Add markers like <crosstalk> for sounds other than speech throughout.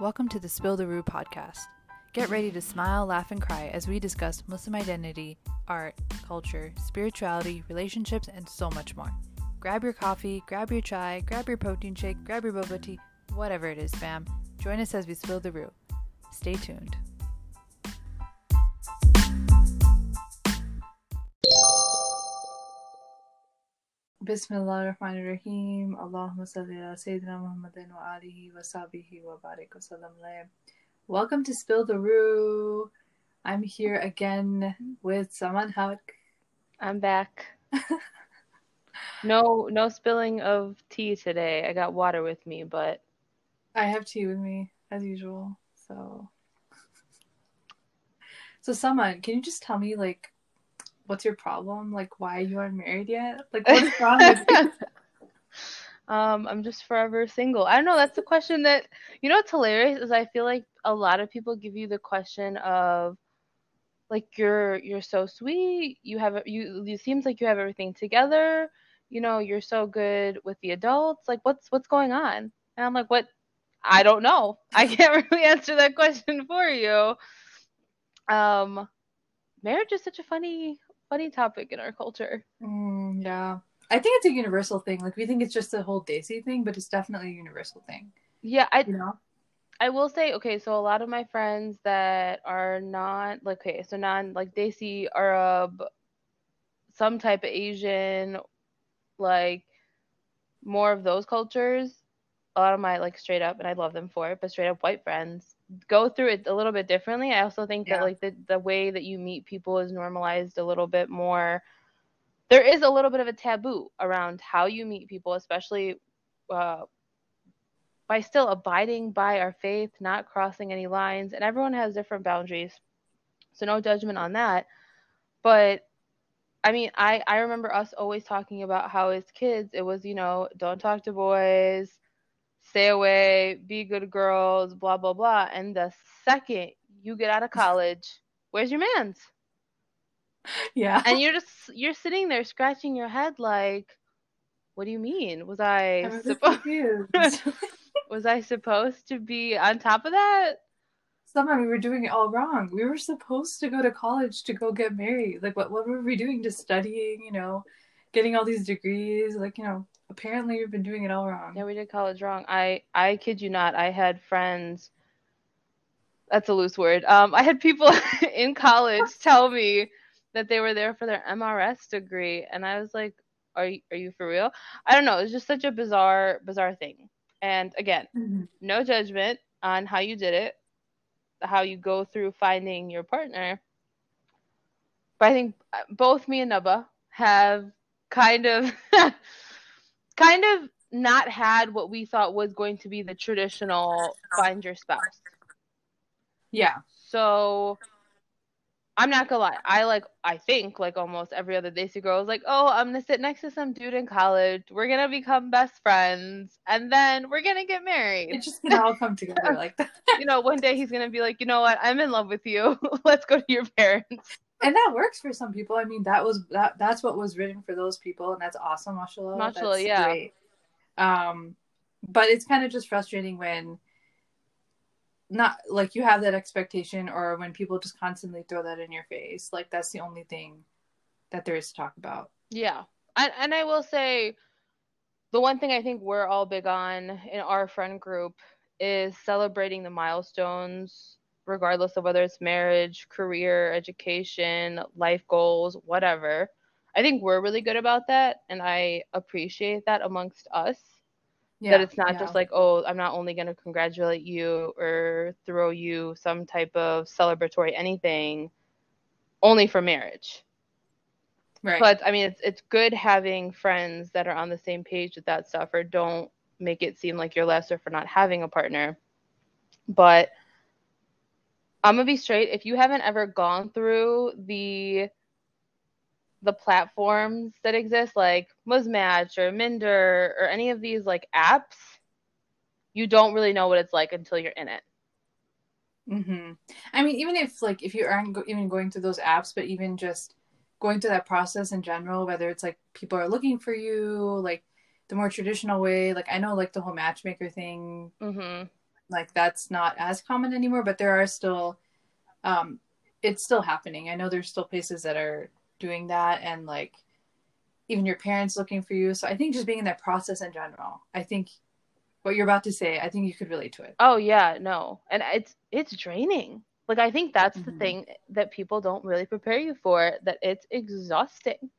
Welcome to the Spill the Rue podcast. Get ready to smile, laugh, and cry as we discuss Muslim identity, art, culture, spirituality, relationships, and so much more. Grab your coffee, grab your chai, grab your protein shake, grab your boba tea, whatever it is, fam. Join us as we spill the rue. Stay tuned. Bismillahirrahmanirrahim. Allahumma salli ala Sayyidina Muhammadin wa alihi wa sahbihi wa barik wa alayhi. Welcome to Spill the Rue. I'm here again with Saman Haq. I'm back. no, no spilling of tea today. I got water with me, but I have tea with me as usual. So, so Saman, can you just tell me like what's your problem? Like, why you aren't married yet? Like, what is wrong with you? <laughs> um, I'm just forever single. I don't know. That's the question that you know. What's hilarious is I feel like a lot of people give you the question of like you're you're so sweet. You have you. It seems like you have everything together. You know, you're so good with the adults. Like, what's what's going on? And I'm like, what? I don't know. I can't <laughs> really answer that question for you. Um, marriage is such a funny funny topic in our culture. Mm, yeah. I think it's a universal thing. Like we think it's just a whole Desi thing, but it's definitely a universal thing. Yeah, I You know? I will say okay, so a lot of my friends that are not like okay, so non like Desi, Arab, some type of Asian, like more of those cultures, a lot of my like straight up, and I love them for it, but straight up white friends go through it a little bit differently. I also think Yeah. that like the the way that you meet people is normalized a little bit more. There is a little bit of a taboo around how you meet people, especially uh, by still abiding by our faith, not crossing any lines, and everyone has different boundaries. So no judgment on that. But I mean, I I remember us always talking about how as kids it was, you know, don't talk to boys, stay away, be good girls, blah blah blah. And the second you get out of <laughs> college, where's your man's? Yeah. And you're <laughs> just you're sitting there scratching your head like, what do you mean? Was I I'm a bit supposed <laughs> was I supposed to be on top of that? Somehow we were doing it all wrong. We were supposed to go to college to go get married. Like what what were we doing? Just studying, you know, getting all these degrees. Like, you know, apparently we've been doing it all wrong. Yeah, we did college wrong. I I kid you not. I had friends. That's a loose word. Um, I had people <laughs> in college <laughs> tell me that they were there for their MRS degree, and I was like, "Are you, are you for real?" I don't know. It's just such a bizarre bizarre thing. And again, Mhm. no judgment on how you did it, how you go through finding your partner. But I think uh, both me and Nubba have kind of <laughs> kind of not had what we thought was going to be the traditional find your spouse. Yeah. So I'm not gonna lie. I like I think like almost every other Desi girl is like, oh, I'm gonna sit next to some dude in college. We're gonna become best friends, and then we're gonna get married. It's just gonna all come <laughs> together like that. you know, one day he's gonna be like, you know what, I'm in love with you. <laughs> Let's go to your parents. And that works for some people. I mean, that was that that's what was written for those people, and that's awesome, mashallah. Mashallah, That's yeah. Great. Um, but it's kind of just frustrating when not like you have that expectation, or when people just constantly throw that in your face. Like that's the only thing that there is to talk about. Yeah. And and I will say the one thing I think we're all big on in our friend group is celebrating the milestones regardless of whether it's marriage, career, education, life goals, whatever. I think we're really good about that and I appreciate that amongst us. Yeah, that it's not yeah. just like, oh, I'm not only going to congratulate you or throw you some type of celebratory anything only for marriage. right. But I mean, it's it's good having friends that are on the same page with that stuff, or don't make it seem like you're lesser for not having a partner. But I'm gonna be straight. If you haven't ever gone through the the platforms that exist, like Muzmatch or Minder or any of these like apps, you don't really know what it's like until you're in it. hmm I mean, even if like if you aren't go- even going through those apps, but even just going through that process in general, whether it's like people are looking for you, like the more traditional way, like I know like the whole matchmaker thing, hmm like that's not as common anymore, but there are still um it's still happening. I know there's still places that are doing that and like even your parents looking for you. So I think just being in that process in general, I think what you're about to say, I think you could relate to it. Oh yeah, no. And it's it's draining. Like I think that's Mm-hmm. the thing that people don't really prepare you for that it's exhausting.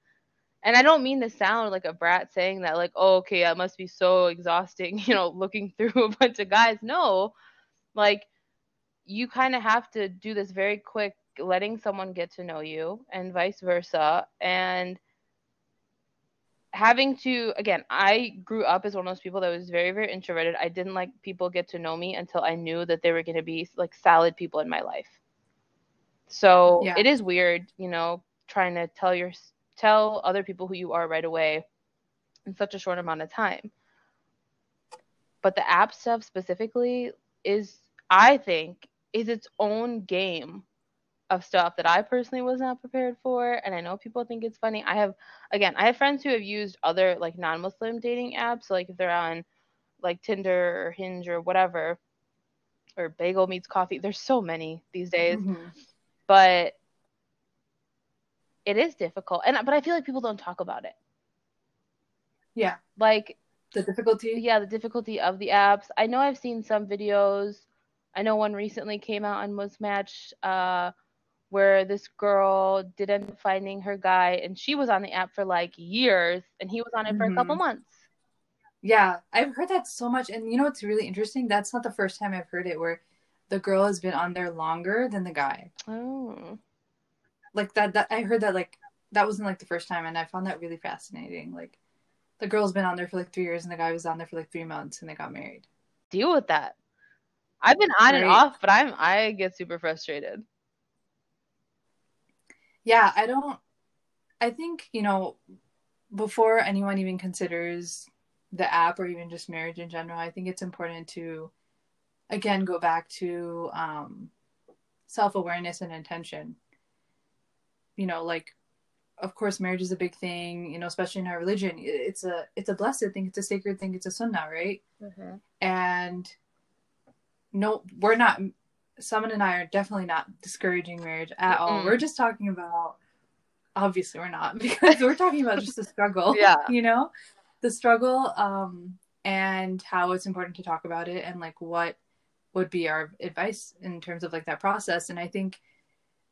And I don't mean to sound like a brat saying that like, "Oh, okay, that must be so exhausting, <laughs> you know, looking <laughs> through a bunch of guys." No. Like you kind of have to do this very quick letting someone get to know you and vice versa and having to again i grew up as one of those people that was very very introverted i didn't like people get to know me until i knew that they were going to be like solid people in my life so Yeah. it is weird you know trying to tell your tell other people who you are right away in such a short amount of time but the app stuff specifically is i think is its own game of stuff that I personally was not prepared for. And I know people think it's funny. I have, again, I have friends who have used other like non Muslim dating apps. So, like if they're on like Tinder or Hinge or whatever, or Bagel Meets Coffee, there's so many these days. Mhm. But it is difficult. And, but I feel like people don't talk about it. Yeah. Like, The difficulty. yeah, the difficulty of the apps. I know I've seen some videos. I know one recently came out on Match, uh, where this girl did end up finding her guy, and she was on the app for like years, and he was on it for a couple Mhm. months. Yeah, I've heard that so much. And you know what's really interesting? That's not the first time I've heard it where the girl has been on there longer than the guy. Oh, Like that, that I heard that like that wasn't like the first time and I found that really fascinating. Like the girl's been on there for like three years and the guy was on there for like three months and they got married. deal with that. I've been on and off, but I'm I get super frustrated. Yeah, I don't I think, you know, before anyone even considers the app or even just marriage in general, I think it's important to again go back to um self-awareness and intention. You know, like of course marriage is a big thing, you know, especially in our religion. It's a it's a blessed thing, it's a sacred thing, it's a sunnah, right? and no we're not Saman and I are definitely not discouraging marriage at all. Mm-mm. We're just talking about obviously we're not <laughs> because we're talking about just the struggle. Yeah. <laughs> You know? The struggle, um, and how it's important to talk about it and like what would be our advice in terms of like that process. And I think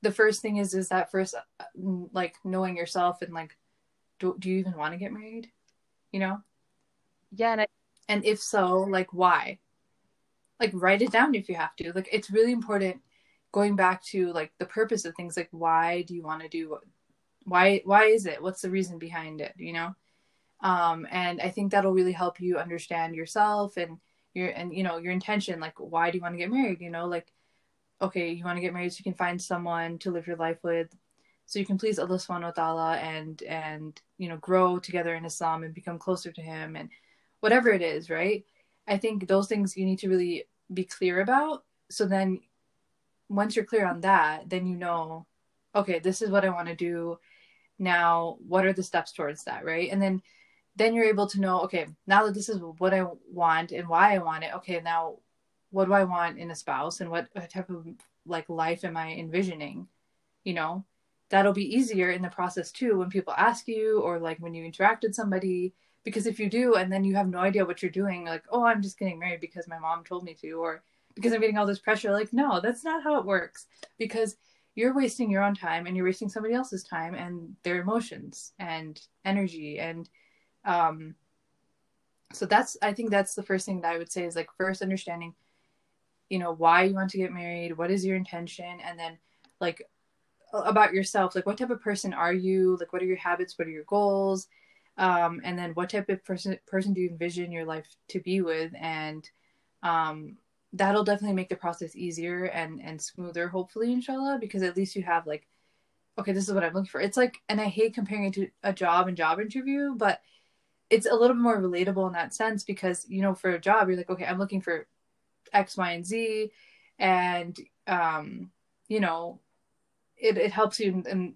the first thing is is that first uh, like knowing yourself and like do, do you even want to get married? You know? Yeah, and I, And if so, like why? Like write it down if you have to. Like it's really important going back to like the purpose of things like why do you want to do what why why is it? What's the reason behind it, you know? Um and I think that'll really help you understand yourself and your and you know your intention like why do you want to get married, you know? Like okay, you want to get married so you can find someone to live your life with so you can please Allah subhanahu wa ta'ala and and you know grow together in Islam and become closer to him and whatever it is, right? I think those things you need to really be clear about. So then once you're clear on that, then you know, okay, this is what I want to do. Now, what are the steps towards that, right? And then then you're able to know, okay, now that this is what I want and why I want it, okay, now what do I want in a spouse and what type of like life am I envisioning? You know, that'll be easier in the process too when people ask you or like when you interact with somebody because if you do and then you have no idea what you're doing like oh i'm just getting married because my mom told me to or because i'm getting all this pressure like no that's not how it works because you're wasting your own time and you're wasting somebody else's time and their emotions and energy and um so that's i think that's the first thing that i would say is like first understanding you know why you want to get married what is your intention and then like about yourself like what type of person are you? Like what are your habits? What are your goals? Um, and then what type of person person do you envision your life to be with? And um, that'll definitely make the process easier and and smoother hopefully inshallah because at least you have like okay this is what i'm looking for. It's like and i hate comparing it to a job and job interview but it's a little bit more relatable in that sense because you know for a job you're like okay i'm looking for x y and z and um you know it, it helps you in, in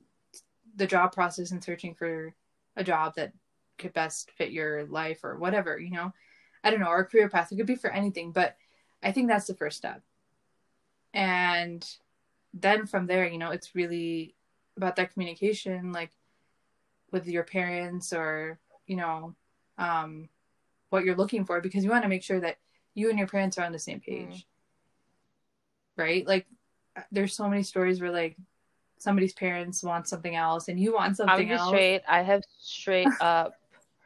the job process and searching for a job that could best fit your life or whatever you know i don't know or career path it could be for anything but I think that's the first step. And then from there, you know, it's really about that communication, like with your parents or, you know, um, what you're looking for, because you want to make sure that you and your parents are on the same page. Mm. Right? Like, there's so many stories where, like, somebody's parents want something else and you want something I'm else. Straight, I have straight <laughs> up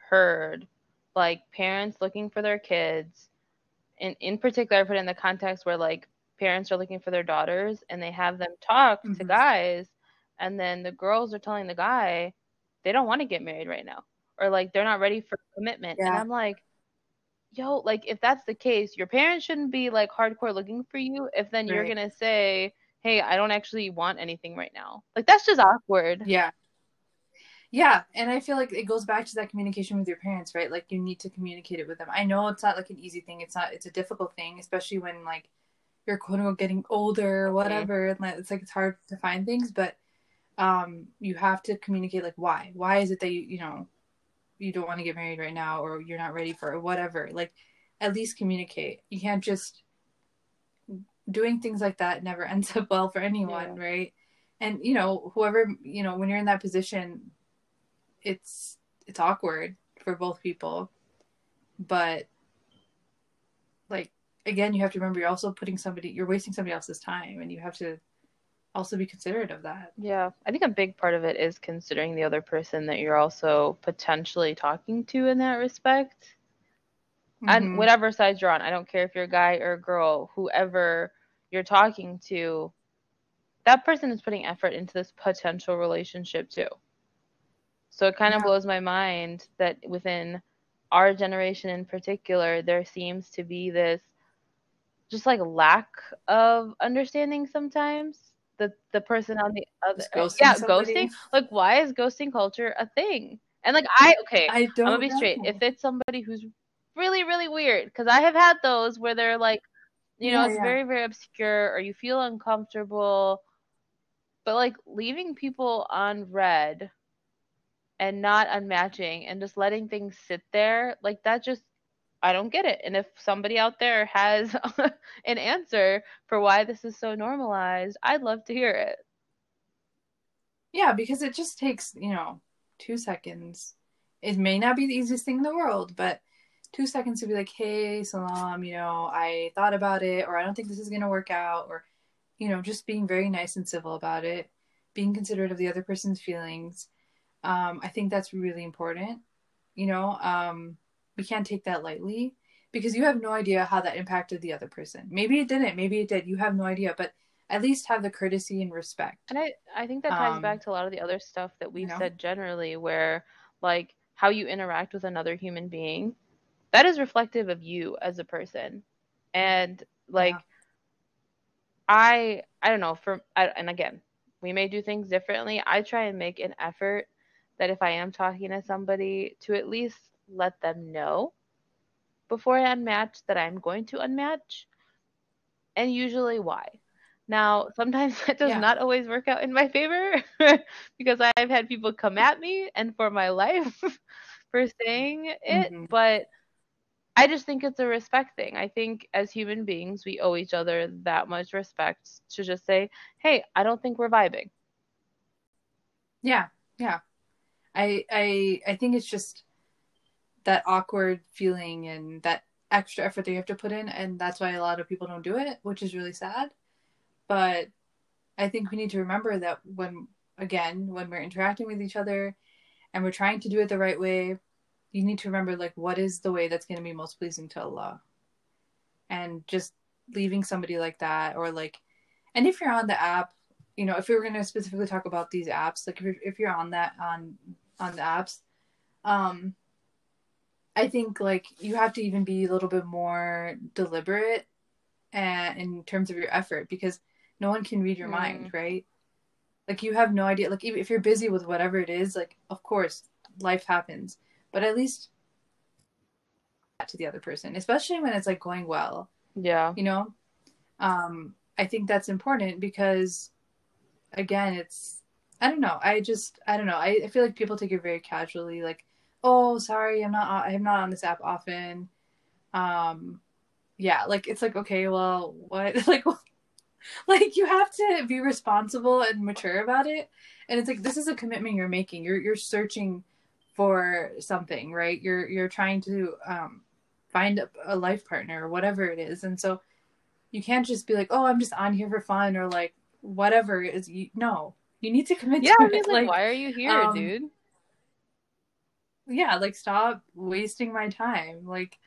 heard like parents looking for their kids and in particular I put in the context where like parents are looking for their daughters and they have them talk mm-hmm. to guys and then the girls are telling the guy they don't want to get married right now or like they're not ready for commitment yeah. and i'm like yo like if that's the case your parents shouldn't be like hardcore looking for you if then right. you're gonna say hey i don't actually want anything right now. Like that's just awkward. Yeah. Yeah and i feel like it goes back to that communication with your parents right? Like you need to communicate it with them. I know it's not like an easy thing. It's not it's a difficult thing especially when like you're quote unquote getting older or whatever and it's like it's hard to find things but um you have to communicate like why. Why is it that you you know you don't want to get married right now or you're not ready for it, whatever like at least communicate. You can't just doing things like that never <laughs> ends up well for anyone yeah. right? And you know whoever you know when you're in that position it's it's awkward for both people. But like again, you have to remember you're also putting somebody, you're wasting somebody else's time, and you have to also be considerate of that. Yeah, I think a big part of it is considering the other person that you're also potentially talking to in that respect. Mm-hmm. And whatever side you're on, I don't care if you're a guy or a girl, whoever you're talking to, that person is putting effort into this potential relationship too. So it kind of blows my mind that within our generation in particular, there seems to be this just like lack of understanding sometimes. The the person on the other ghosting yeah somebody. ghosting like why is ghosting culture a thing and like I okay I don't I'm gonna be know. straight if it's somebody who's really really weird because I have had those where they're like you know yeah, it's yeah. very very obscure or you feel uncomfortable but like leaving people on read and not unmatching and just letting things sit there like that just I don't get it. And if somebody out there has <laughs> an answer for why this is so normalized, I'd love to hear it. Yeah, because it just takes, you know, two seconds. It may not be the easiest thing in the world, but two seconds to be like, hey, Salam, you know, I thought about it, or I don't think this is going to work out, or, you know, just being very nice and civil about it, being considerate of the other person's feelings. Um, I think that's really important, you know. Um, we can't take that lightly because you have no idea how that impacted the other person. Maybe it didn't, maybe it did. You have no idea, but at least have the courtesy and respect. And I I think that ties um, back to a lot of the other stuff that we've you know? said generally where like how you interact with another human being that is reflective of you as a person. And like yeah. I I don't know for I, and again, we may do things differently. I try and make an effort that if I am talking to somebody to at least let them know before I unmatch that I'm going to unmatch and usually why. Now, sometimes <laughs> that does yeah. not always work out in my favor <laughs> because I've had people come at me and for my life <laughs> for saying it, mm-hmm. but I just think it's a respect thing. I think as human beings, we owe each other that much respect to just say, "Hey, I don't think we're vibing." Yeah, yeah. I I I think it's just that awkward feeling and that extra effort that you have to put in and that's why a lot of people don't do it which is really sad. But i think we need to remember that when again when we're interacting with each other and we're trying to do it the right way you need to remember like what is the way that's going to be most pleasing to allah? And just leaving somebody like that or like and if you're on the app you know if we were going to specifically talk about these apps like if you're, if you're on that on on the apps um I think like you have to even be a little bit more deliberate and in terms of your effort because no one can read your mm. mind, right? Like you have no idea. Like even if you're busy with whatever it is, like of course life happens, but at least to the other person, especially when it's like going well. Yeah. You know, um, I think that's important because, again, it's I don't know. I just I don't know. I, I feel like people take it very casually. Like oh sorry i'm not i'm not on this app often um yeah, like it's like okay, well, what <laughs> like like you have to be responsible and mature about it. And it's like this is a commitment you're making. You're you're searching for something, right? You're you're trying to um find a, a life partner or whatever it is. And so you can't just be like, "Oh, I'm just on here for fun," or like whatever it is. You, no, you need to commit Yeah, to I mean, it. like, Like, why are you here, um, dude? Yeah, like stop wasting my time. Like,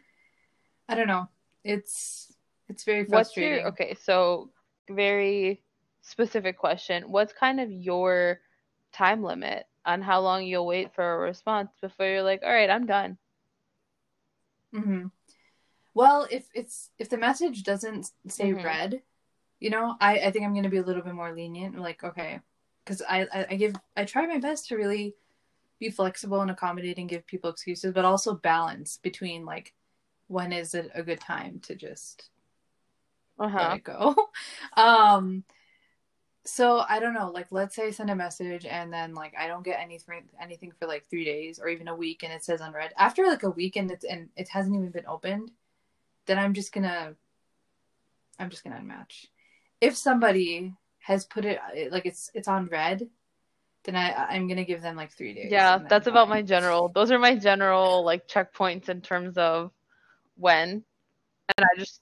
I don't know. It's it's very frustrating. your okay? So very specific question. What's kind of your time limit on how long you'll wait for a response before you're like, all right, I'm done. hmm Well, if it's if the message doesn't say Mhm. read, you know, I I think I'm gonna be a little bit more lenient. Like, okay, because I, I I give I try my best to really be flexible and accommodating, give people excuses, but also balance between like when is it a good time to just Uh let it go. <laughs> um, so I don't know. Like, let's say I send a message and then like I don't get anything anything for like three days or even a week, and it says unread. After like a week and it's and it hasn't even been opened, then I'm just gonna I'm just gonna unmatch. If somebody has put it like it's it's on read, then I I'm gonna give them like three days. Yeah, and that's about my general. Those are my general like checkpoints in terms of when. And I just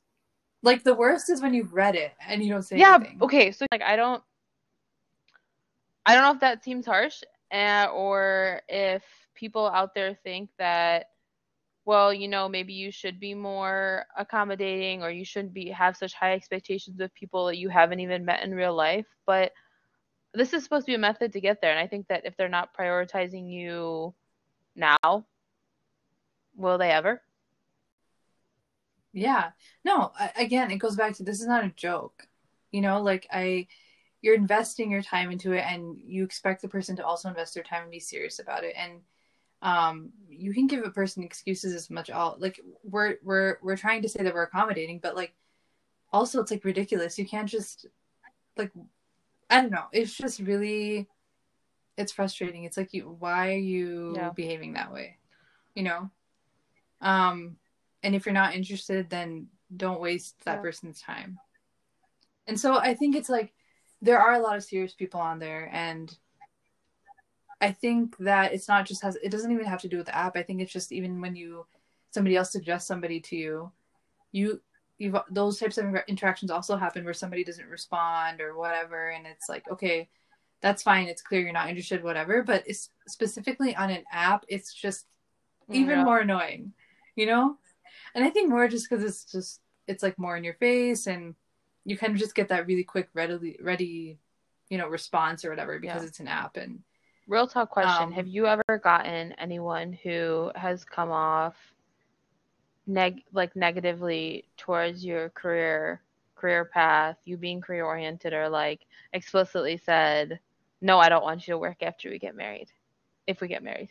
Like the worst is when you've read it and you don't say yeah, anything. okay. So like I don't I don't know if that seems harsh uh, or if people out there think that well, you know, maybe you should be more accommodating or you shouldn't be have such high expectations of people that you haven't even met in real life, but this is supposed to be a method to get there and I think that if they're not prioritizing you now, will they ever? Yeah. No, again, it goes back to this is not a joke. You know, like I you're investing your time into it and you expect the person to also invest their time and be serious about it. And um you can give a person excuses as much all like we're we're we're trying to say that we're accommodating, but like also it's like ridiculous. You can't just like I don't know. It's just really it's frustrating. It's like you why are you Yeah. behaving that way? You know? Um and if you're not interested then don't waste that Yeah. person's time. And so I think it's like there are a lot of serious people on there and I think that it's not just has it doesn't even have to do with the app. I think it's just even when you somebody else suggests somebody to you, you you've those types of interactions also happen where somebody doesn't respond or whatever and it's like okay that's fine it's clear you're not interested whatever but it's specifically on an app it's just even Yeah. more annoying you know and i think more just because it's just it's like more in your face and you kind of just get that really quick readily ready you know response or whatever because Yeah. it's an app and Real talk question. Um, Have you ever gotten anyone who has come off neg like negatively towards your career career path, you being career oriented or like explicitly said, "No, I don't want you to work after we get married." If we get married.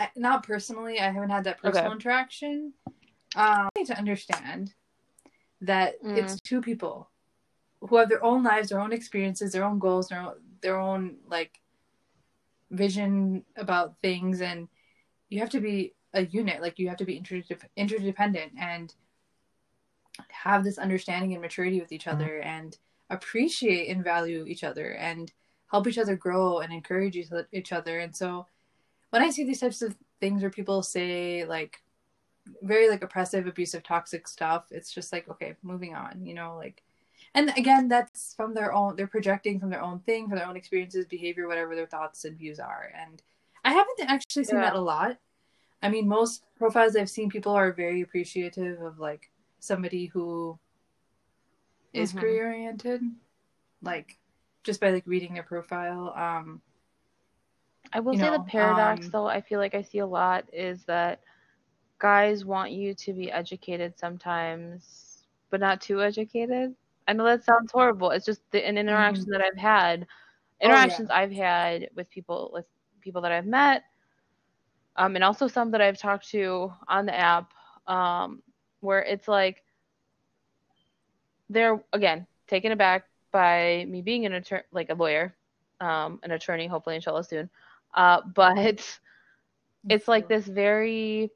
I, not personally i haven't had that personal Okay. interaction um I need to understand that Mm. it's two people who have their own lives their own experiences their own goals their own, their own like vision about things and you have to be a unit like you have to be interdep- interdependent and have this understanding and maturity with each mm-hmm. other and appreciate and value each other and help each other grow and encourage each each other. And so when i see these types of things where people say like very like oppressive abusive toxic stuff it's just like okay moving on you know like and again that's from their own they're projecting from their own thing from their own experiences behavior whatever their thoughts and views are. And i haven't actually seen Yeah. that a lot i mean most profiles i've seen people are very appreciative of like somebody who is Mhm. career oriented like just by like reading their profile um I will say know, the paradox um, though, I feel like I see a lot is that guys want you to be educated sometimes, but not too educated. I know that sounds horrible. It's just the, an interaction that I've had, Mm-hmm. Oh, yeah. interactions I've had with people with people that I've met, um, and also some that I've talked to on the app, um, where it's like they're again taken aback by me being an attorney, like a lawyer, um, an attorney, hopefully inshallah soon. Uh, <laughs> but it's like this very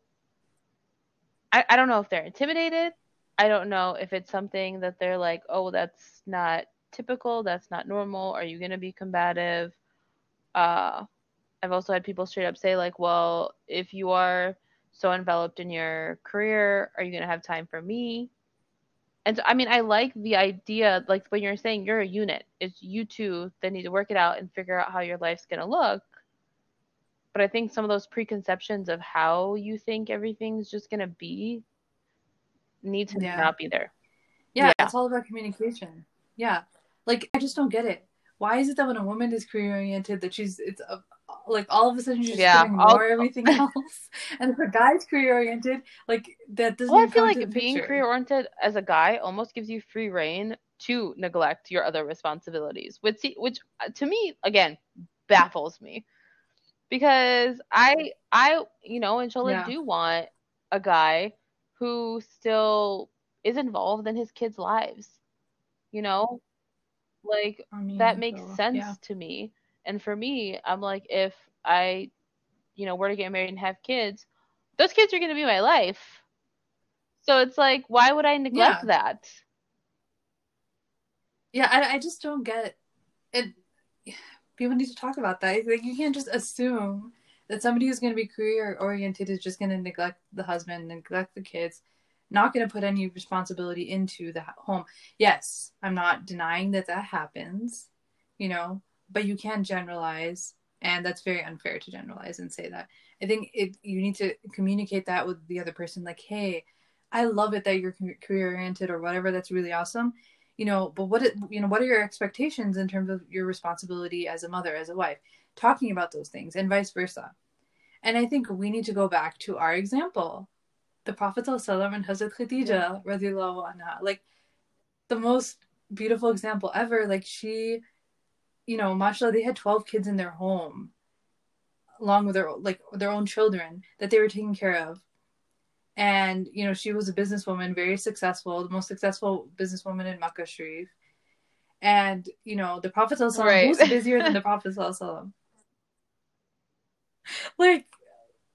I, I don't know if they're intimidated I don't know if it's something that they're like, oh, that's not typical, that's not normal. Are you going to be combative? Uh, I've also had people straight up say, like, well, if you are so enveloped in your career, are you going to have time for me? And so, I mean, I like the idea, like when you're saying you're a unit, it's you two that need to work it out and figure out how your life's going to look. But I think some of those preconceptions of how you think everything's just going to be need to Yeah. not be there. Yeah, Yeah. it's all about communication. Yeah. Like I just don't get it. Why is it that when a woman is career oriented that she's it's a, like all of a sudden she's Yeah, just gonna all- ignore everything else, <laughs> and if a guy's career oriented, like that doesn't. Well, I feel like being career oriented as a guy almost gives you free rein to neglect your other responsibilities, which which uh, to me again baffles me because I I you know inshallah Yeah. do want a guy who still is involved in his kids' lives, you know, like I mean, that makes so, sense Yeah. to me. And for me, I'm like, if I, you know, were to get married and have kids, those kids are going to be my life. So it's like, why would I neglect Yeah. that? Yeah, I, I just don't get it. People need to talk about that. Like you can't just assume that somebody who's going to be career oriented is just going to neglect the husband, neglect the kids, not going to put any responsibility into the home. Yes, I'm not denying that that happens, you know, but you can't generalize, and that's very unfair to generalize and say that. I think it you need to communicate that with the other person, like, hey, I love it that you're career oriented or whatever. That's really awesome you know but what it, you know what are your expectations in terms of your responsibility as a mother as a wife talking about those things and vice versa and i think we need to go back to our example the Prophet and Hazrat Khadija, yeah. like the most beautiful example ever. Like she, you know, mashallah, they had 12 kids in their home, along with their like their own children that they were taking care of. And, you know, she was a businesswoman, very successful, the most successful businesswoman in Makkah Sharif. And, you know, the Prophet right. was busier than the Prophet. <laughs> like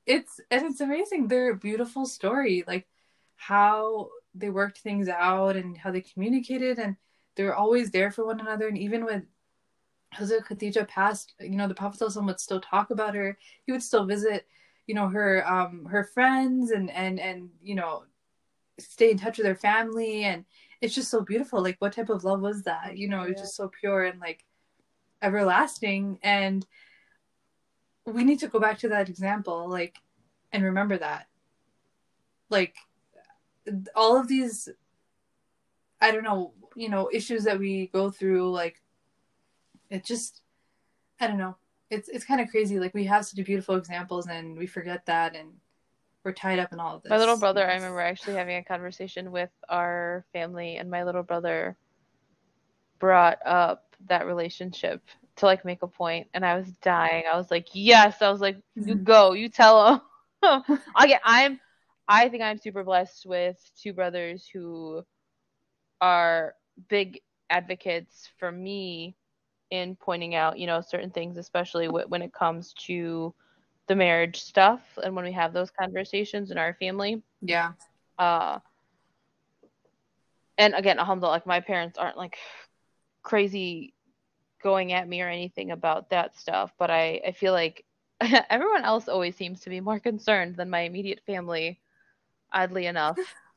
it's and it's amazing their beautiful story like how they worked things out and how they communicated and they were always there for one another and even when Hazrat Khadija passed, you know, the Prophet would still talk about her. He would still visit, you know, her um her friends and and and you know, stay in touch with her family and it's just so beautiful. Like what type of love was that? You know, it's Yeah. just so pure and like everlasting and we need to go back to that example like and remember that. Like all of these I don't know, you know, issues that we go through like it just I don't know. It's it's kind of crazy. Like we have such beautiful examples and we forget that and we're tied up in all of this. My little brother, I remember actually having a conversation with our family, and my little brother brought up that relationship to like make a point, and I was dying. I was like, yes. I was like, you Mhm. go, you tell him. <laughs> okay, I'm. I think I'm super blessed with two brothers who are big advocates for me in pointing out, you know, certain things, especially wh- when it comes to the marriage stuff and when we have those conversations in our family. Yeah. Uh, and again, alhamdulillah, like my parents aren't like crazy going at me or anything about that stuff, but I, I feel like <laughs> everyone else always seems to be more concerned than my immediate family, oddly enough. <laughs>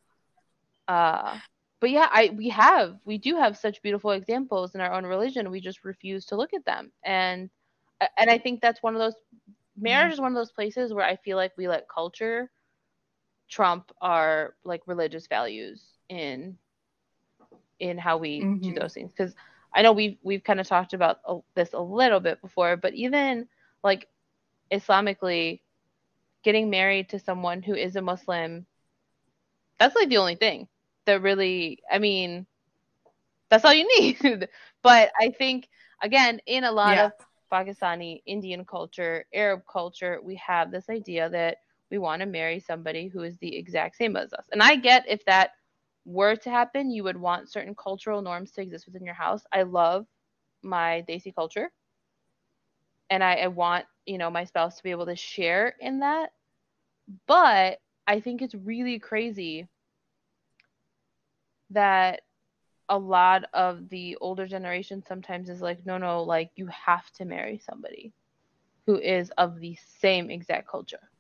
Uh, but yeah, I we have we do have such beautiful examples in our own religion. We just refuse to look at them, and and I think that's one of those marriage is one of those places where I feel like we let culture trump our like religious values in in how we do Mhm. those things because I know we've we've kind of talked about this a little bit before, but even like Islamically, getting married to someone who is a Muslim, that's like the only thing that really, I mean, that's all you need. <laughs> but I think again, in a lot Yeah. of Pakistani, Indian culture, Arab culture, we have this idea that we want to marry somebody who is the exact same as us. And I get if that were to happen, you would want certain cultural norms to exist within your house. I love my Desi culture. And I, I want, you know, my spouse to be able to share in that. But I think it's really crazy that a lot of the older generation sometimes is like, no, no, like you have to marry somebody who is of the same exact culture.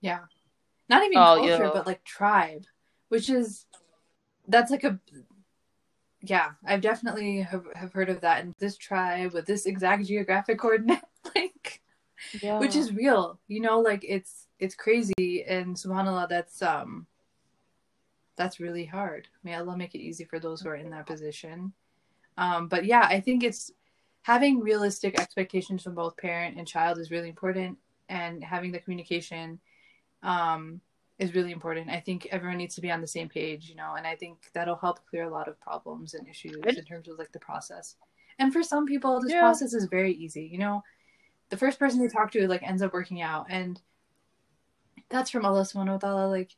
Yeah. Not even Oh, culture, yeah. but like tribe, which is that's like a yeah, I've definitely have, have heard of that. And this tribe with this exact geographic <laughs> coordinate, like Yeah. which is real, you know, like it's it's crazy and subhanAllah that's um that's really hard. May Allah make it easy for those who are in that position. Um, but yeah, I think it's having realistic expectations from both parent and child is really important, and having the communication um, is really important. I think everyone needs to be on the same page, you know, and I think that'll help clear a lot of problems and issues in terms of like the process. And for some people, this Yeah. process is very easy. You know, the first person they talk to like ends up working out, and that's from Allah Subhanahu wa Taala. Like,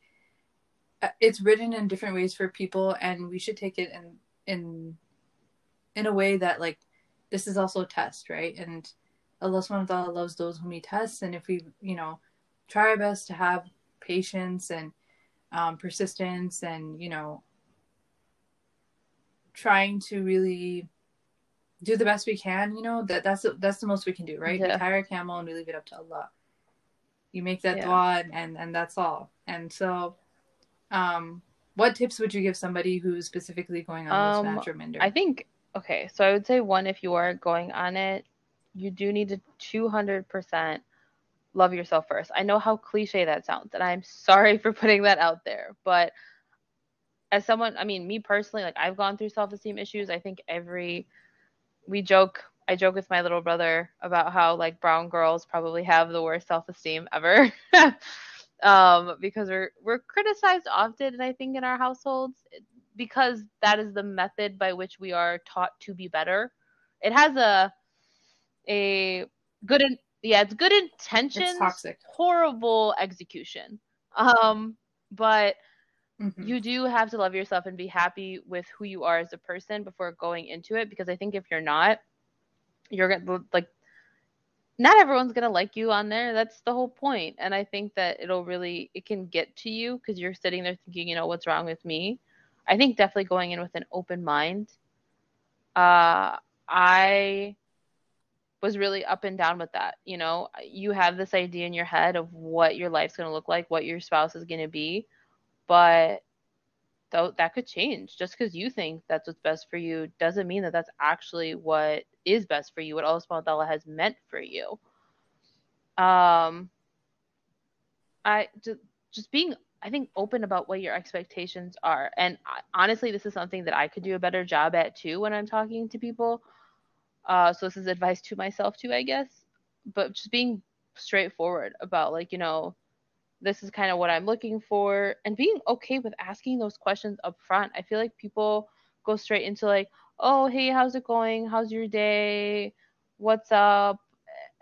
uh, it's written in different ways for people, and we should take it in in in a way that like this is also a test, right? And Allah Subhanahu wa Taala loves those whom He tests, and if we, you know, try our best to have patience and um, persistence, and you know, trying to really do the best we can, you know, that that's that's the most we can do, right? Yeah. We tie our camel and we leave it up to Allah. You make that Yeah. dua and, and and that's all. And so, um, what tips would you give somebody who's specifically going on this Um, match or minder? I think okay, so I would say one if you are going on it, you do need to 200% love yourself first. I know how cliche that sounds, and I'm sorry for putting that out there, but as someone, I mean, me personally, like I've gone through self-esteem issues. I think every we joke, I joke with my little brother about how like brown girls probably have the worst self-esteem ever. <laughs> um because we're we're criticized often and I think in our households because that is the method by which we are taught to be better. It has a a good yeah, it's good intentions, it's toxic. horrible execution. Um, but Mhm. you do have to love yourself and be happy with who you are as a person before going into it because I think if you're not, you're gonna like not everyone's gonna like you on there. That's the whole point. And I think that it'll really it can get to you because you're sitting there thinking, you know, what's wrong with me? I think definitely going in with an open mind. Uh I was really up and down with that. You know, you have this idea in your head of what your life's going to look like, what your spouse is going to be, but though that could change. Just because you think that's what's best for you doesn't mean that that's actually what is best for you, what Allah subhanahu has meant for you. Um, I just, just being, I think, open about what your expectations are. And I, honestly, this is something that I could do a better job at too when I'm talking to people. Uh, so this is advice to myself too, I guess. But just being straightforward about like, you know, this is kind of what I'm looking for and being okay with asking those questions up front. I feel like people go straight into like, "Oh, hey, how's it going? How's your day? What's up?"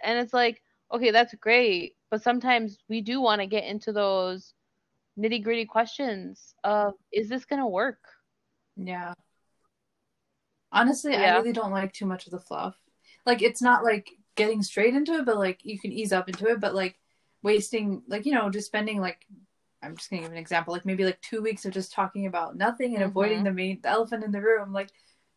And it's like, "Okay, that's great, but sometimes we do want to get into those nitty-gritty questions of is this going to work?" Yeah. Honestly, I really don't like too much of the fluff. Like it's not like getting straight into it, but like you can ease up into it, but like wasting like, you know, just spending like I'm just gonna give an example, like maybe like two weeks of just talking about nothing and avoiding Mhm. the main the elephant in the room. Like,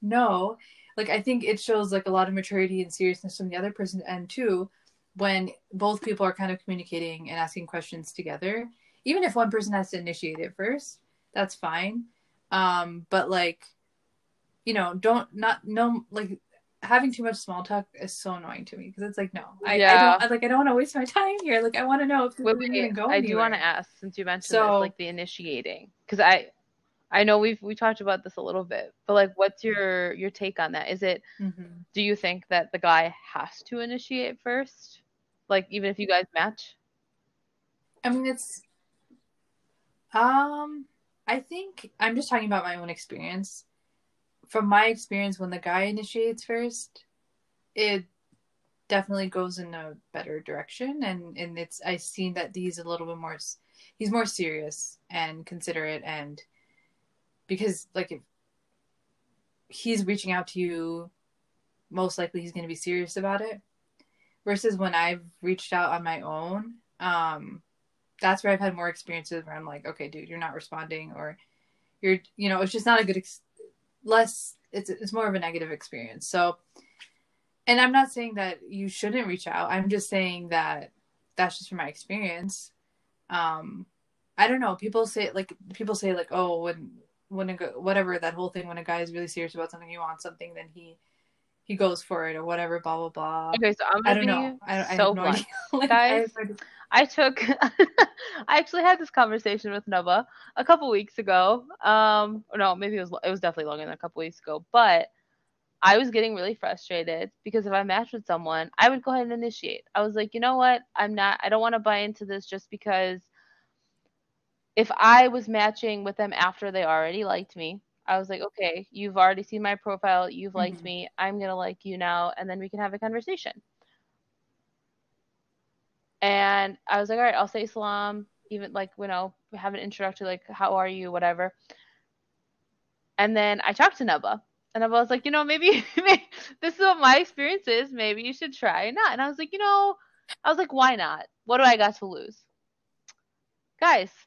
no. Like I think it shows like a lot of maturity and seriousness from the other person and too, when both people are kind of communicating and asking questions together. Even if one person has to initiate it first, that's fine. Um, but like you know, don't not no like having too much small talk is so annoying to me because it's like no, I, I don't I, like I don't want to waste my <laughs> time here. Like I want to know if this Wait, is wait, even go I do want to ask since you mentioned So- this, like the initiating, because I, I know we've we talked about this a little bit, but like, what's your your take on that? Is it Mhm. do you think that the guy has to initiate first? Like even if you guys match? I mean, it's um. I think I'm just talking about my own experience. From my experience, when the guy initiates first, it definitely goes in a better direction, and and it's I've seen that he's a little bit more. He's more serious and considerate, and because like if he's reaching out to you, most likely he's going to be serious about it. Versus when I've reached out on my own, um, that's where I've had more experiences where I'm like, okay, dude, you're not responding, or you're, you know, it's just not a good, ex- less, it's it's more of a negative experience. So, and I'm not saying that you shouldn't reach out. I'm just saying that that's just from my experience. Um, I don't know. People say like people say like, oh, when when a whatever that whole thing when a guy is really serious about something, he wants something, then he he goes for it or whatever, blah blah blah. Okay, so I'm I don't know. I, so I no blunt. <laughs> like, Guys, I, I took <laughs> I actually had this conversation with Nova a couple weeks ago. Um no, maybe it was it was definitely longer than a couple weeks ago, but I was getting really frustrated because if I matched with someone, I would go ahead and initiate. I was like, you know what? I'm not I don't want to buy into this just because if I was matching with them after they already liked me, I was like, okay, you've already seen my profile, you've liked Mhm. me, I'm gonna like you now, and then we can have a conversation. And I was like, all right, I'll say salam, even like, you know, have an introductory, like, how are you, whatever. And then I talked to Nubba, and Nubba was like, you know, maybe, <laughs> maybe this is what my experience is. Maybe you should try not. And I was like, you know, I was like, why not? What do I got to lose? Guys,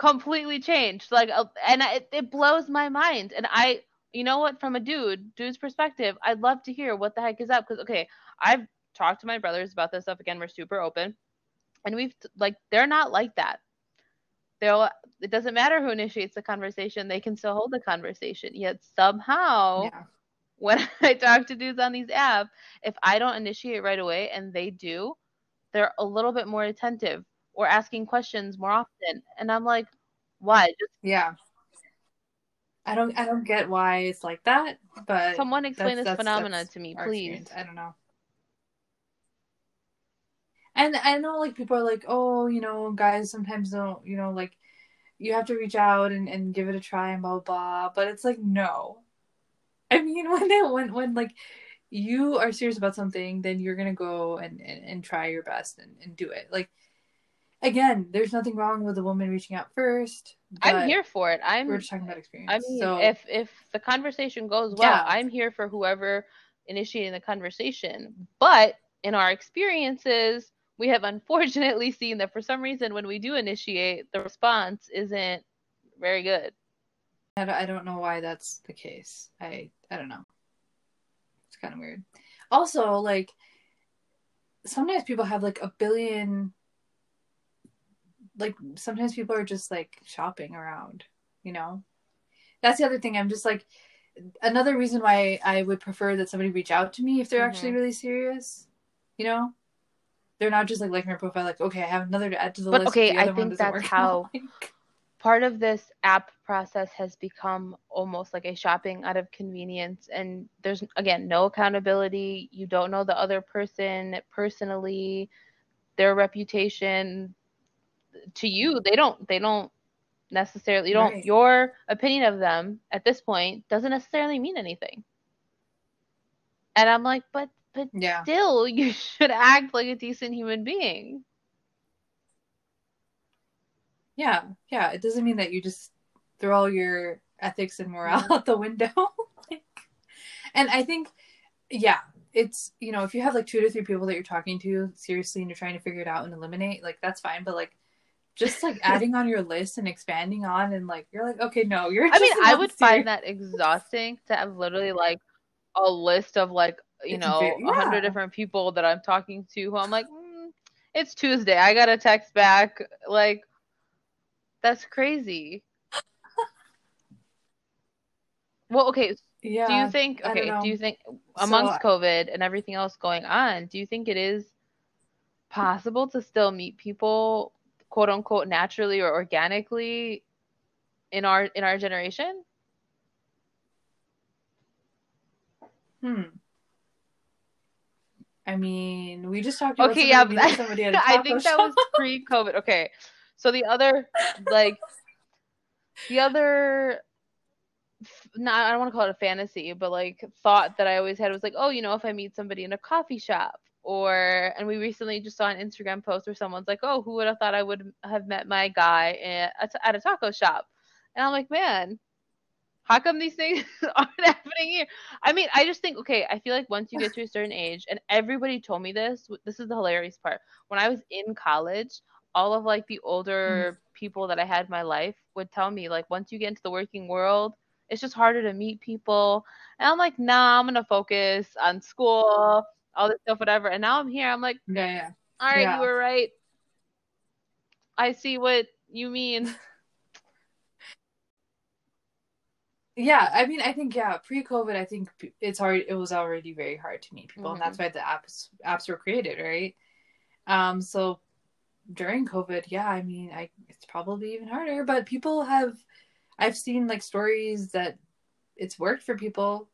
completely changed. Like, uh, and I, it, it blows my mind. And I, you know what, from a dude, dude's perspective, I'd love to hear what the heck is up. Because, okay, I've talked to my brothers about this stuff again. We're super open. And we've, like, they're not like that. They'll, it doesn't matter who initiates the conversation, they can still hold the conversation. Yet somehow, yeah. when <laughs> I talk to dudes on these apps, if I don't initiate right away and they do, they're a little bit more attentive or asking questions more often. And I'm like, why? Just Yeah. I don't I don't get why it's like that, but someone explain that's- this that's- phenomena that's to me, please. experience. I don't know. And I know like people are like, oh, you know, guys sometimes don't, you know, like you have to reach out and, and give it a try and blah blah blah. But it's like no. I mean <laughs> when they when when like you are serious about something, then you're gonna go and, and, and try your best and, and do it. Like again, there's nothing wrong with a woman reaching out first. I'm here for it. I'm We're just talking about experience. I mean, so if if the conversation goes well, Yeah. I'm here for whoever initiating the conversation. But in our experiences, we have unfortunately <laughs> seen that for some reason, when we do initiate, the response isn't very good. I I don't know why that's the case. I I don't know. It's kind of weird. Also, like sometimes people have like a billion like sometimes people are just like shopping around, you know? That's the other thing. I'm just like another reason why I would prefer that somebody reach out to me if they're actually Mhm. really serious. You know? They're not just like liking my profile like, okay, I have another to add to the But list. okay, the I think that's <laughs> how- Like, part of this app process has become almost like a shopping out of convenience and there's again no accountability you don't know the other person personally their reputation to you they don't they don't necessarily you don't Right. your opinion of them at this point doesn't necessarily mean anything and i'm like but but yeah. still <laughs> you should act like a decent human being Yeah, yeah. It doesn't mean that you just throw all your ethics and morale <laughs> out the window. <laughs> like, and I think, yeah, it's you know if you have like two to three people that you're talking to seriously and you're trying to figure it out and eliminate, like that's fine. But like, just like <laughs> adding on your list and expanding on and like you're like, okay, no, you're. I mean, I would find that exhausting to have literally like a list of like you It's know a hundred yeah. different people that I'm talking to who I'm like, mm, it's Tuesday, I got a text back. Like, that's crazy. <laughs> well, okay. Yeah. do you think? Okay. Do you think So, amongst COVID and everything else going on, do you think it is possible to still meet people, quote unquote, naturally or organically in our in our generation? Hmm. I mean, we just talked about Okay, yeah, but somebody, at <laughs> a I think that was <laughs> pre-COVID. Okay, so the other, like, the other, f- no, I don't want to call it a fantasy, but like thought that I always had was like, oh, you know, if I meet somebody in a coffee shop, or, and we recently just saw an Instagram post where someone's like, oh, who would have thought I would have met my guy at a, at a taco shop? And I'm like, man, how come these things <laughs> aren't happening here? I mean, I just think, okay, I feel like once you get to a <laughs> certain age, and everybody told me this, this is the hilarious part. When I was in college, all of like the older Mm-hmm. people that I had in my life would tell me like once you get into the working world, it's just harder to meet people. And I'm like, nah, I'm gonna focus on school, all this stuff, whatever. And now I'm here. I'm like, Yeah, yeah. all right, Yeah. you were right. I see what you mean. <laughs> Yeah, I mean, I think yeah, pre-COVID, I think it's already it was already very hard to meet people, and Mhm. that's why the apps apps were created, right? Um, so during COVID, yeah, I mean, I it's probably even harder, but people have I've seen like stories that it's worked for people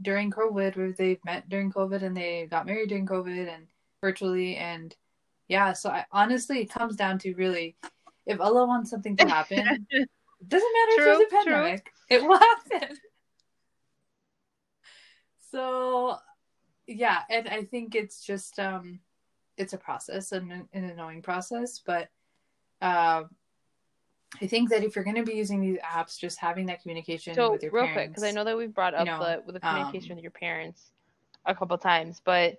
during COVID where they've met during COVID and they got married during COVID and virtually and yeah, so I, honestly, it comes down to really if Allah wants something to happen, it <laughs> doesn't matter True, if there's a true. pandemic, it will happen. <laughs> So yeah, and I think it's just um it's a process and an, an annoying process, but um I think that if you're going to be using these apps, just having that communication So with your real parents, quick, because I know that we've brought up you know, the with the communication um, with your parents a couple times, but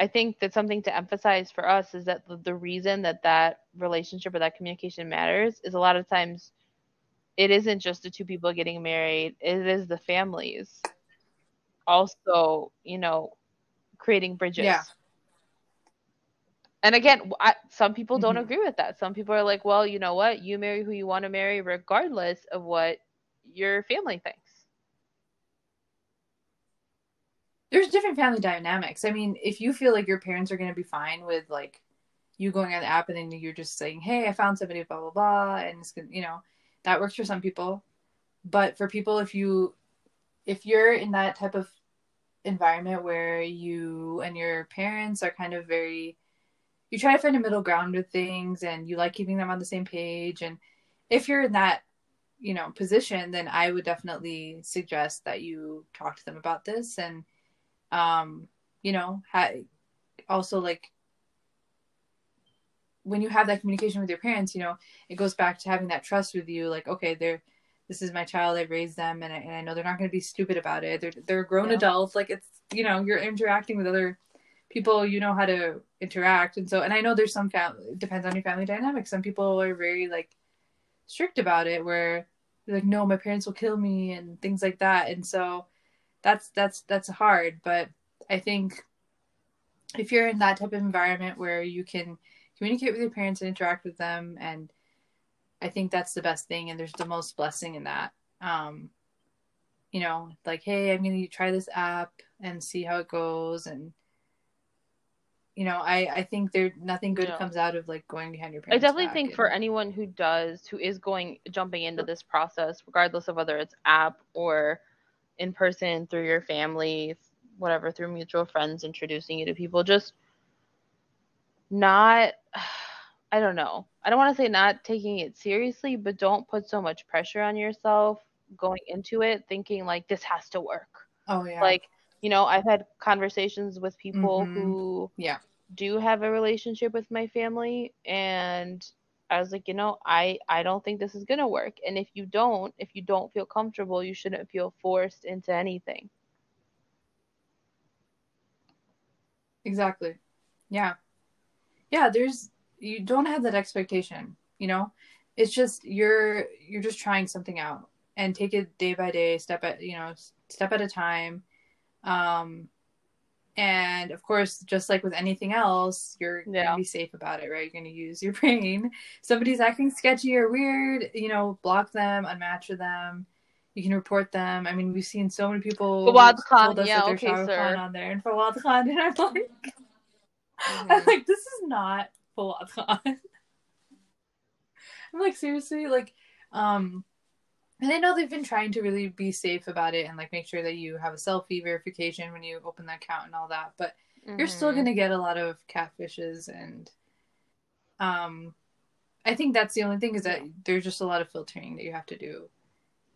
I think that something to emphasize for us is that the, the reason that that relationship or that communication matters is a lot of times it isn't just the two people getting married; it is the families also, you know, creating bridges. Yeah. And again, I, some people don't Mhm. agree with that. Some people are like, well, you know what? You marry who you want to marry, regardless of what your family thinks. there's different family dynamics. I mean, if you feel like your parents are going to be fine with like you going on the app and then you're just saying, "Hey, I found somebody," blah blah blah, and it's gonna, you know, that works for some people. But for people, if you if you're in that type of environment where you and your parents are kind of very you try to find a middle ground with things and you like keeping them on the same page and if you're in that you know position then i would definitely suggest that you talk to them about this and um you know ha- also like when you have that communication with your parents you know it goes back to having that trust with you like okay they're this is my child i raised them and I, and I know they're not going to be stupid about it they're they're grown Yeah. adults like it's you know you're interacting with other people you know how to interact. And so and i know there's some family depends on your family dynamic. Some people are very like strict about it where like no my parents will kill me and things like that. And so that's that's that's hard. But i think if you're in that type of environment where you can communicate with your parents and interact with them and i think that's the best thing and there's the most blessing in that. Um you know like hey i'm going to try this app and see how it goes and you know i i think there nothing good Yeah. comes out of like going behind your parents. I definitely think and- for anyone who does, who is going jumping into this process, regardless of whether it's app or in person through your family, whatever, through mutual friends introducing you to people, just not, <sighs> I don't know. I don't want to say not taking it seriously, but don't put so much pressure on yourself going into it thinking like this has to work. oh yeah Like, you know, I've had conversations with people Mhm. who yeah do have a relationship with my family and I was like, you know, I I don't think this is going to work. And if you don't, if you don't feel comfortable, you shouldn't feel forced into anything. Exactly. Yeah. Yeah, there's you don't have that expectation, you know? It's just you're you're just trying something out and take it day by day, step at, you know, step at a time. Um and of course, just like with anything else, you're Yeah. to be safe about it, right? You're to use your <laughs> brain. Somebody's acting sketchy or weird, you know, block them, unmatch with them. You can report them. I mean, we've seen so many people Fawad Khan, yeah, okay, sir. On there and Fawad Khan, and I'm like, Mm-hmm. <laughs> I'm like, <laughs> this is not Fawad Khan. I'm like, seriously, like, um, and I know they've been trying to really be safe about it and like make sure that you have a selfie verification when you open the account and all that, but you're still Mhm. gonna get a lot of catfishes and, um, I think that's the only thing is that there's just a lot of filtering that you have to do.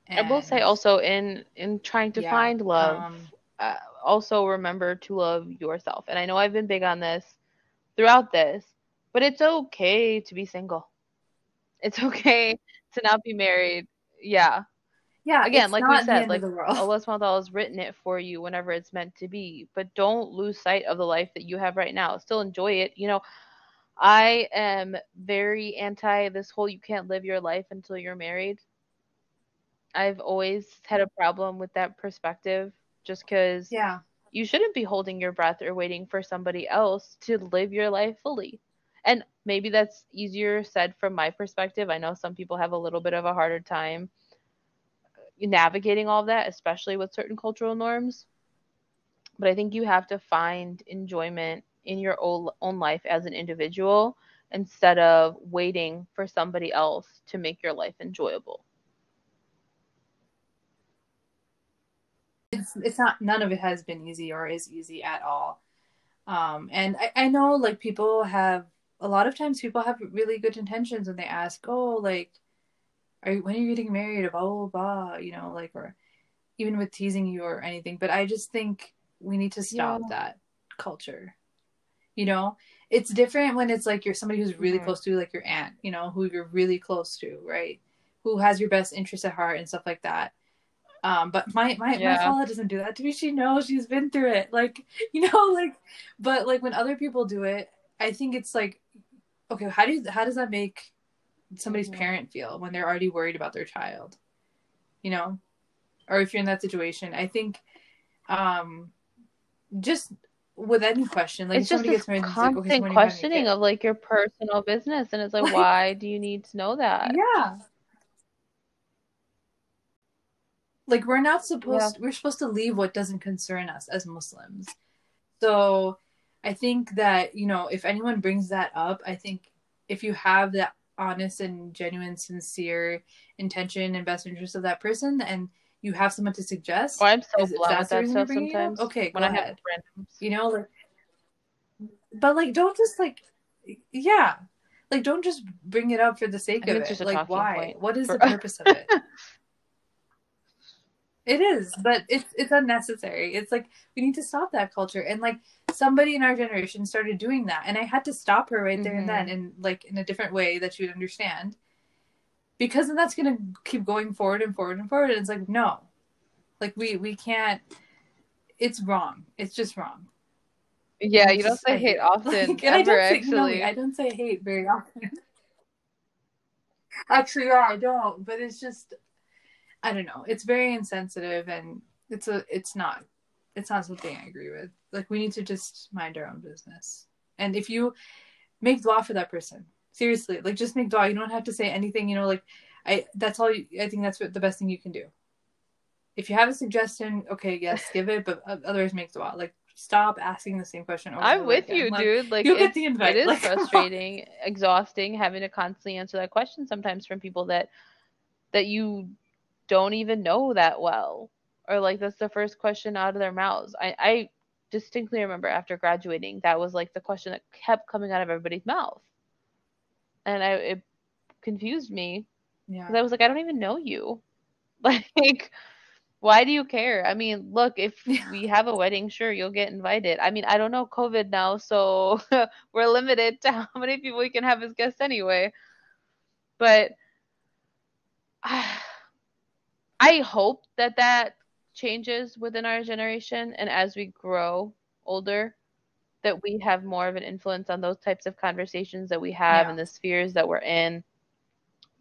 And, I will say also in in trying to yeah, find love, um, uh, also remember to love yourself. And I know I've been big on this throughout this, but it's okay to be single. It's okay <laughs> to not be married. Yeah. yeah, Again, like we said, like of the world. Allah subhanahu has written it for you whenever it's meant to be. But don't lose sight of the life that you have right now. Still enjoy it. You know, I am very anti this whole you can't live your life until you're married. I've always had a problem with that perspective just because Yeah. you shouldn't be holding your breath or waiting for somebody else to live your life fully. And maybe that's easier said from my perspective. I know some people have a little bit of a harder time navigating all of that, especially with certain cultural norms. But I think you have to find enjoyment in your own, own life as an individual instead of waiting for somebody else to make your life enjoyable. it's it's not none of it has been easy or is easy at all um and I, I know like people have a lot of times people have really good intentions when they ask oh like are you when are you getting married blah blah blah you know like or even with teasing you or anything but i just think we need to stop Yeah. that culture you know it's different when it's like you're somebody who's really Mhm. close to like your aunt you know who you're really close to right who has your best interest at heart and stuff like that um, but my my Yeah. my Paula doesn't do that to me. She knows she's been through it. Like <laughs> you know, like but like when other people do it, I think it's like, okay, how do you, how does that make somebody's Mhm. parent feel when they're already worried about their child? You know, or if you're in that situation, I think, um, just with any question, like it's just somebody this gets married, it's like, okay, constant when are you having a questioning of like your personal business, and it's like, Like- why do you need to know that? yeah. Like we're not supposed we're supposed to leave what doesn't concern us as Muslims. So I think that, you know, if anyone brings that up, I think if you have that honest and genuine, sincere intention and best interest of that person and you have someone to suggest, Well, I'm so blunt with that stuff sometimes. okay, when go I have randoms. you know, like but like don't just like yeah. Like don't just bring it up for the sake I think of it. just Like why? point What is for- the <laughs> purpose of it? It is, but it's it's unnecessary. It's like we need to stop that culture. And like somebody in our generation started doing that, and I had to stop her right there and then, mm-hmm. and like in a different way that she would understand, because then that's gonna keep going forward and forward and forward. And it's like no, like we we can't. It's wrong. It's just wrong. Yeah, you don't say hate <laughs> often Like, and I don't say, you know me, actually, I don't say hate very often. <laughs> Actually, yeah, I don't. But it's just, I don't know. It's very insensitive, and it's a, it's not, it's not something I agree with. Like we need to just mind our own business. And if you make dua for that person, seriously, like just make dua. You don't have to say anything. You know, like I. That's all. You, I think that's what the best thing you can do. If you have a suggestion, okay, yes, give it. But otherwise, make dua. Like stop asking the same question. Over I'm with again. you, Like, dude. Like you'll get it's, the invite. it is Like, <laughs> frustrating, exhausting, having to constantly answer that question sometimes from people that that you don't even know that well, or like that's the first question out of their mouths. I I distinctly remember after graduating, that was like the question that kept coming out of everybody's mouth, and I it confused me Yeah. because I was like, I don't even know you. <laughs> Like, why do you care? I mean, look, if Yeah. we have a wedding, sure, you'll get invited. I mean, I don't know COVID now, so <laughs> we're limited to <laughs> how many people we can have as guests anyway. But <sighs> I hope that that changes within our generation and as we grow older that we have more of an influence on those types of conversations that we have Yeah. and the spheres that we're in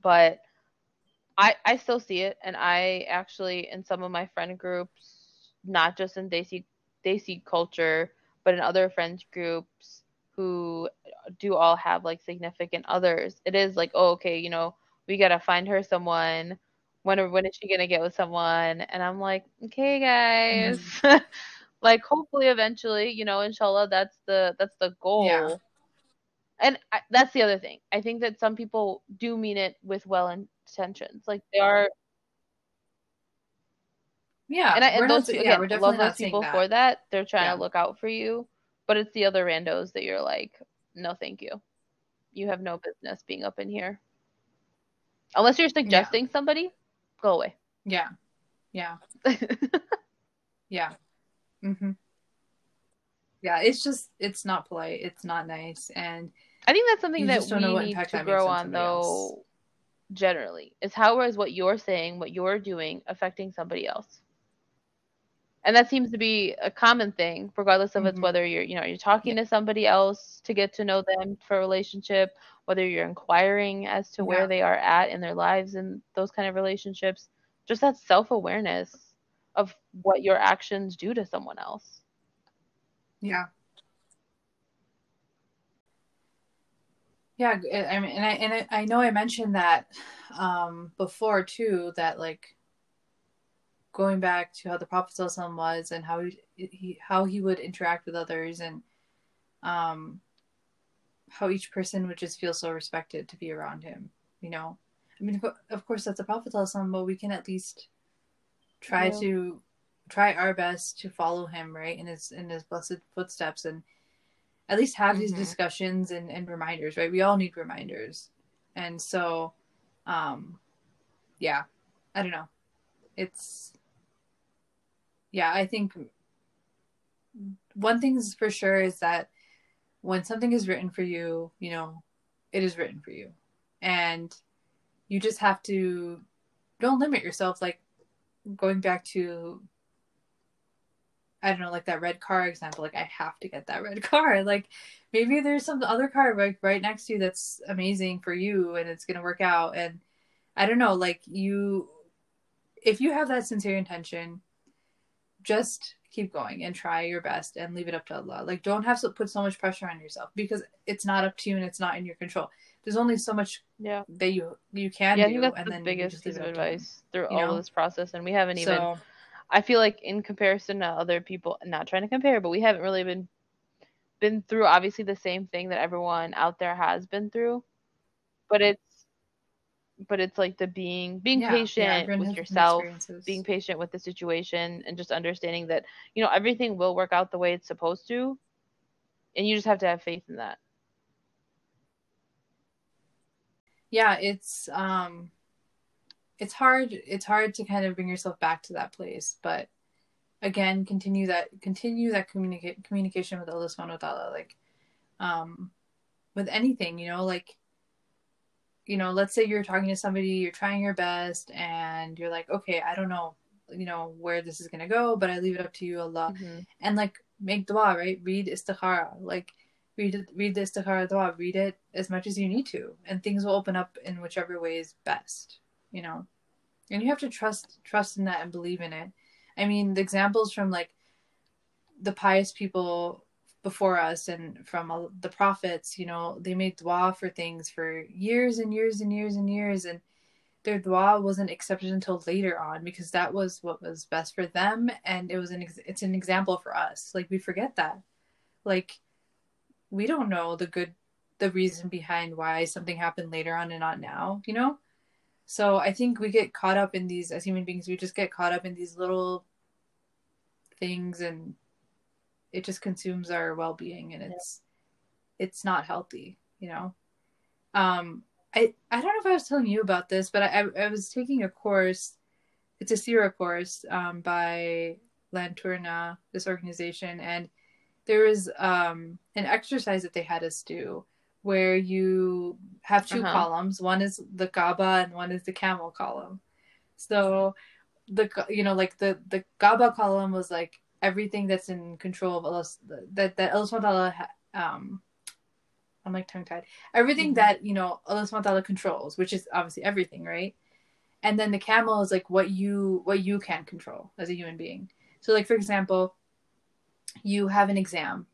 but I I still see it and I actually in some of my friend groups not just in Desi Desi culture but in other friends groups who do all have like significant others it is like oh okay you know we got to find her someone when are, when is she gonna get with someone? And I'm like okay mm-hmm. guys. <laughs> Like hopefully eventually you know inshallah that's the that's the goal. Yeah. and I, that's the other thing. I think that some people do mean it with well intentions like they are Yeah. and, I, and not, those yeah, again, we're love those people that. for that. They're trying Yeah. to look out for you. But it's the other randos that you're like no thank you. You have no business being up in here. Unless you're suggesting somebody go away Yeah. Yeah. <laughs> Yeah. hmm Yeah. It's just, it's not polite. It's not nice. And I think that's something that we need to grow on on, though. else. Generally, is how is what you're saying, what you're doing, affecting somebody else? And that seems to be a common thing regardless of it's Mhm. whether you're you know you're talking to somebody else to get to know them for a relationship whether you're inquiring as to Yeah. where they are at in their lives and those kind of relationships just that self-awareness of what your actions do to someone else Yeah. Yeah, i mean, and I and I, I know I mentioned that um before too that like going back to how the Prophet was and how he, he how he would interact with others and um how each person would just feel so respected to be around him, you know. I mean, of- course that's the Prophet but we can at least try Yeah. to try our best to follow him right in his in his blessed footsteps and at least have these Mhm. discussions and, and reminders right we all need reminders and so um yeah i don't know it's yeah i think one thing for sure is that when something is written for you you know it is written for you and you just have to don't limit yourself like going back to I don't know, like that red car example, like I have to get that red <laughs> car. Like maybe there's some other car right right next to you that's amazing for you and it's gonna work out. And I don't know, like you if you have that sincere intention, just keep going and try your best and leave it up to Allah. Like don't have to put so much pressure on yourself because it's not up to you and it's not in your control. There's only so much yeah that you you can yeah i think that's and the biggest piece of up to Him. advice through you all know? this process and we haven't even So I feel like in comparison to other people, not trying to compare, but we haven't really been been through obviously the same thing that everyone out there has been through. But it's but it's like the being being yeah, yeah, patient everyone with yourself, being patient with the situation and just understanding that, you know, everything will work out the way it's supposed to. And you just have to have faith in that. yeah it's um it's hard it's hard to kind of bring yourself back to that place but again continue that continue that communicate communication with wa ta'ala like um with anything you know like you know let's say you're talking to somebody you're trying your best and you're like okay I don't know you know where this is going to go but I leave it up to you Allah. Mhm. and like make dua right? Read istikhara. Like read it read the istikhara dua. Read it as much as you need to and things will open up in whichever way is best you know? And you have to trust trust in that and believe in it. I mean the examples from like the pious people before us and from the prophets you know they made dua for things for years and years and years and years. And their dua wasn't accepted until later on because that was what was best for them. And it was an ex- it's an example for us. Like we forget that. Like we don't know the good the reason behind why something happened later on and not now you know? So i think we get caught up in these as human beings we just get caught up in these little things and it just consumes our well-being and it's it's not healthy you know um i i don't know if i was telling you about this but i i, I was taking a course it's a Sira course um by Lanturna, this organization, and there was um, an exercise that they had us do where you have 2 Uh-huh. columns. One is the gaba and one is the camel column. So the you know like the the gaba column was like everything that's in control of Allah that that Allah subhanahu wa ta'ala um I'm like tongue tied. Everything Mhm. that you know Allah subhanahu wa ta'ala controls, which is obviously everything, right? And then the camel is like what you what you can control as a human being. So like for example, you have an exam.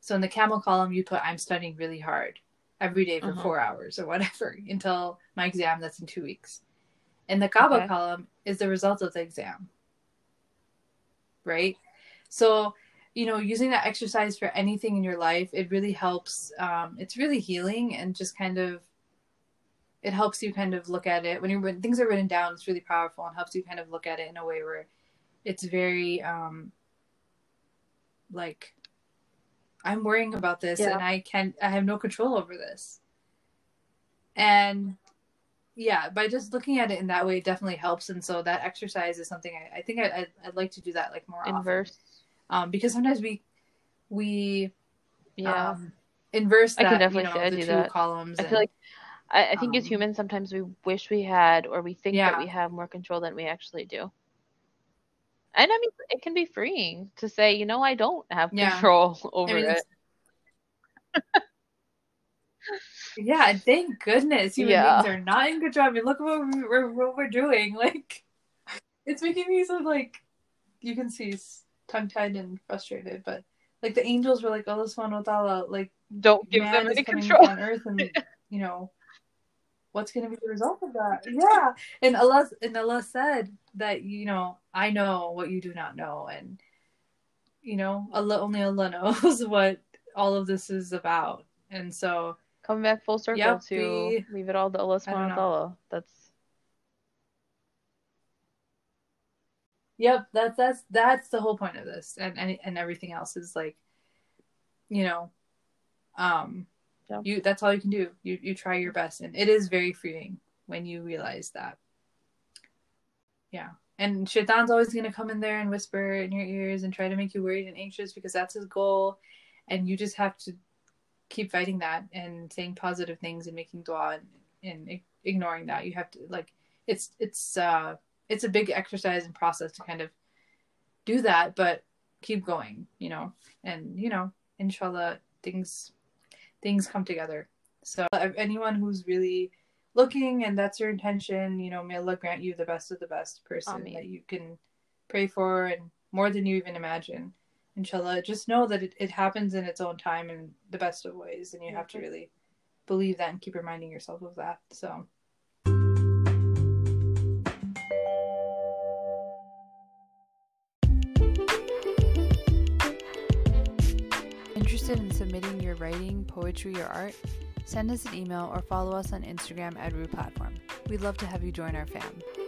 So in the camel column you put I'm studying really hard every day for Uh-huh. 4 hours or whatever <laughs> until my exam that's in 2 weeks. And the Kaaba Okay. column is the result of the exam. Right? So, you know, using that exercise for anything in your life, it really helps. Um, it's really healing and just kind of, it helps you kind of look at it when you when things are written down. It's really powerful and helps you kind of look at it in a way where it's very um, like I'm worrying about this Yeah. and I can't. I have no control over this. And yeah, by just looking at it in that way, it definitely helps. And so that exercise is something I, I think I, I'd, I'd like to do that like more often Inverse. Um, because sometimes we we Yeah. um, inverse I can definitely you know the do two that. columns. I and- feel like I, I think as um, humans sometimes we wish we had or we think Yeah. that we have more control than we actually do. And I mean, it can be freeing to say, you know, I don't have Yeah. control <laughs> over I mean, it. yeah, and thank goodness human Yeah. beings are not in control. I mean, look at what we- we're what we're doing. <laughs> Like, it's making me so like, you can see tongue tied and frustrated, but like the angels were like, oh, "Allah subhanahu wa ta'ala, like Don't give them any coming control. on earth and <laughs> you know what's going to be the result of that yeah and allah and allah said that you know i know what you do not know and you know allah only allah <laughs> knows what all of this is about and so Come back full circle Yep, to we- leave it all to Allah subhanahu wa ta'ala. That's yep that's that's that's the whole point of this and and, and everything else is like you know um Yeah. you that's all you can do. You you try your best and it is very freeing when you realize that. Yeah and shaitan's always going to come in there and whisper in your ears and try to make you worried and anxious because that's his goal and you just have to keep fighting that and saying positive things and making dua and, and ignoring that. You have to like it's it's uh it's a big exercise and process to kind of do that but keep going you know and you know inshallah things things come together. So anyone who's really looking and that's your intention you know may allah grant you the best of the best person Ameen. that you can pray for and more than you even imagine. Inshallah just know that it, it happens in its own time in the best of ways and you have to really believe that and keep reminding yourself of that. So Interested in submitting your writing, poetry, or art? Send us an email or follow us on Instagram at Rue Platform. We'd love to have you join our fam.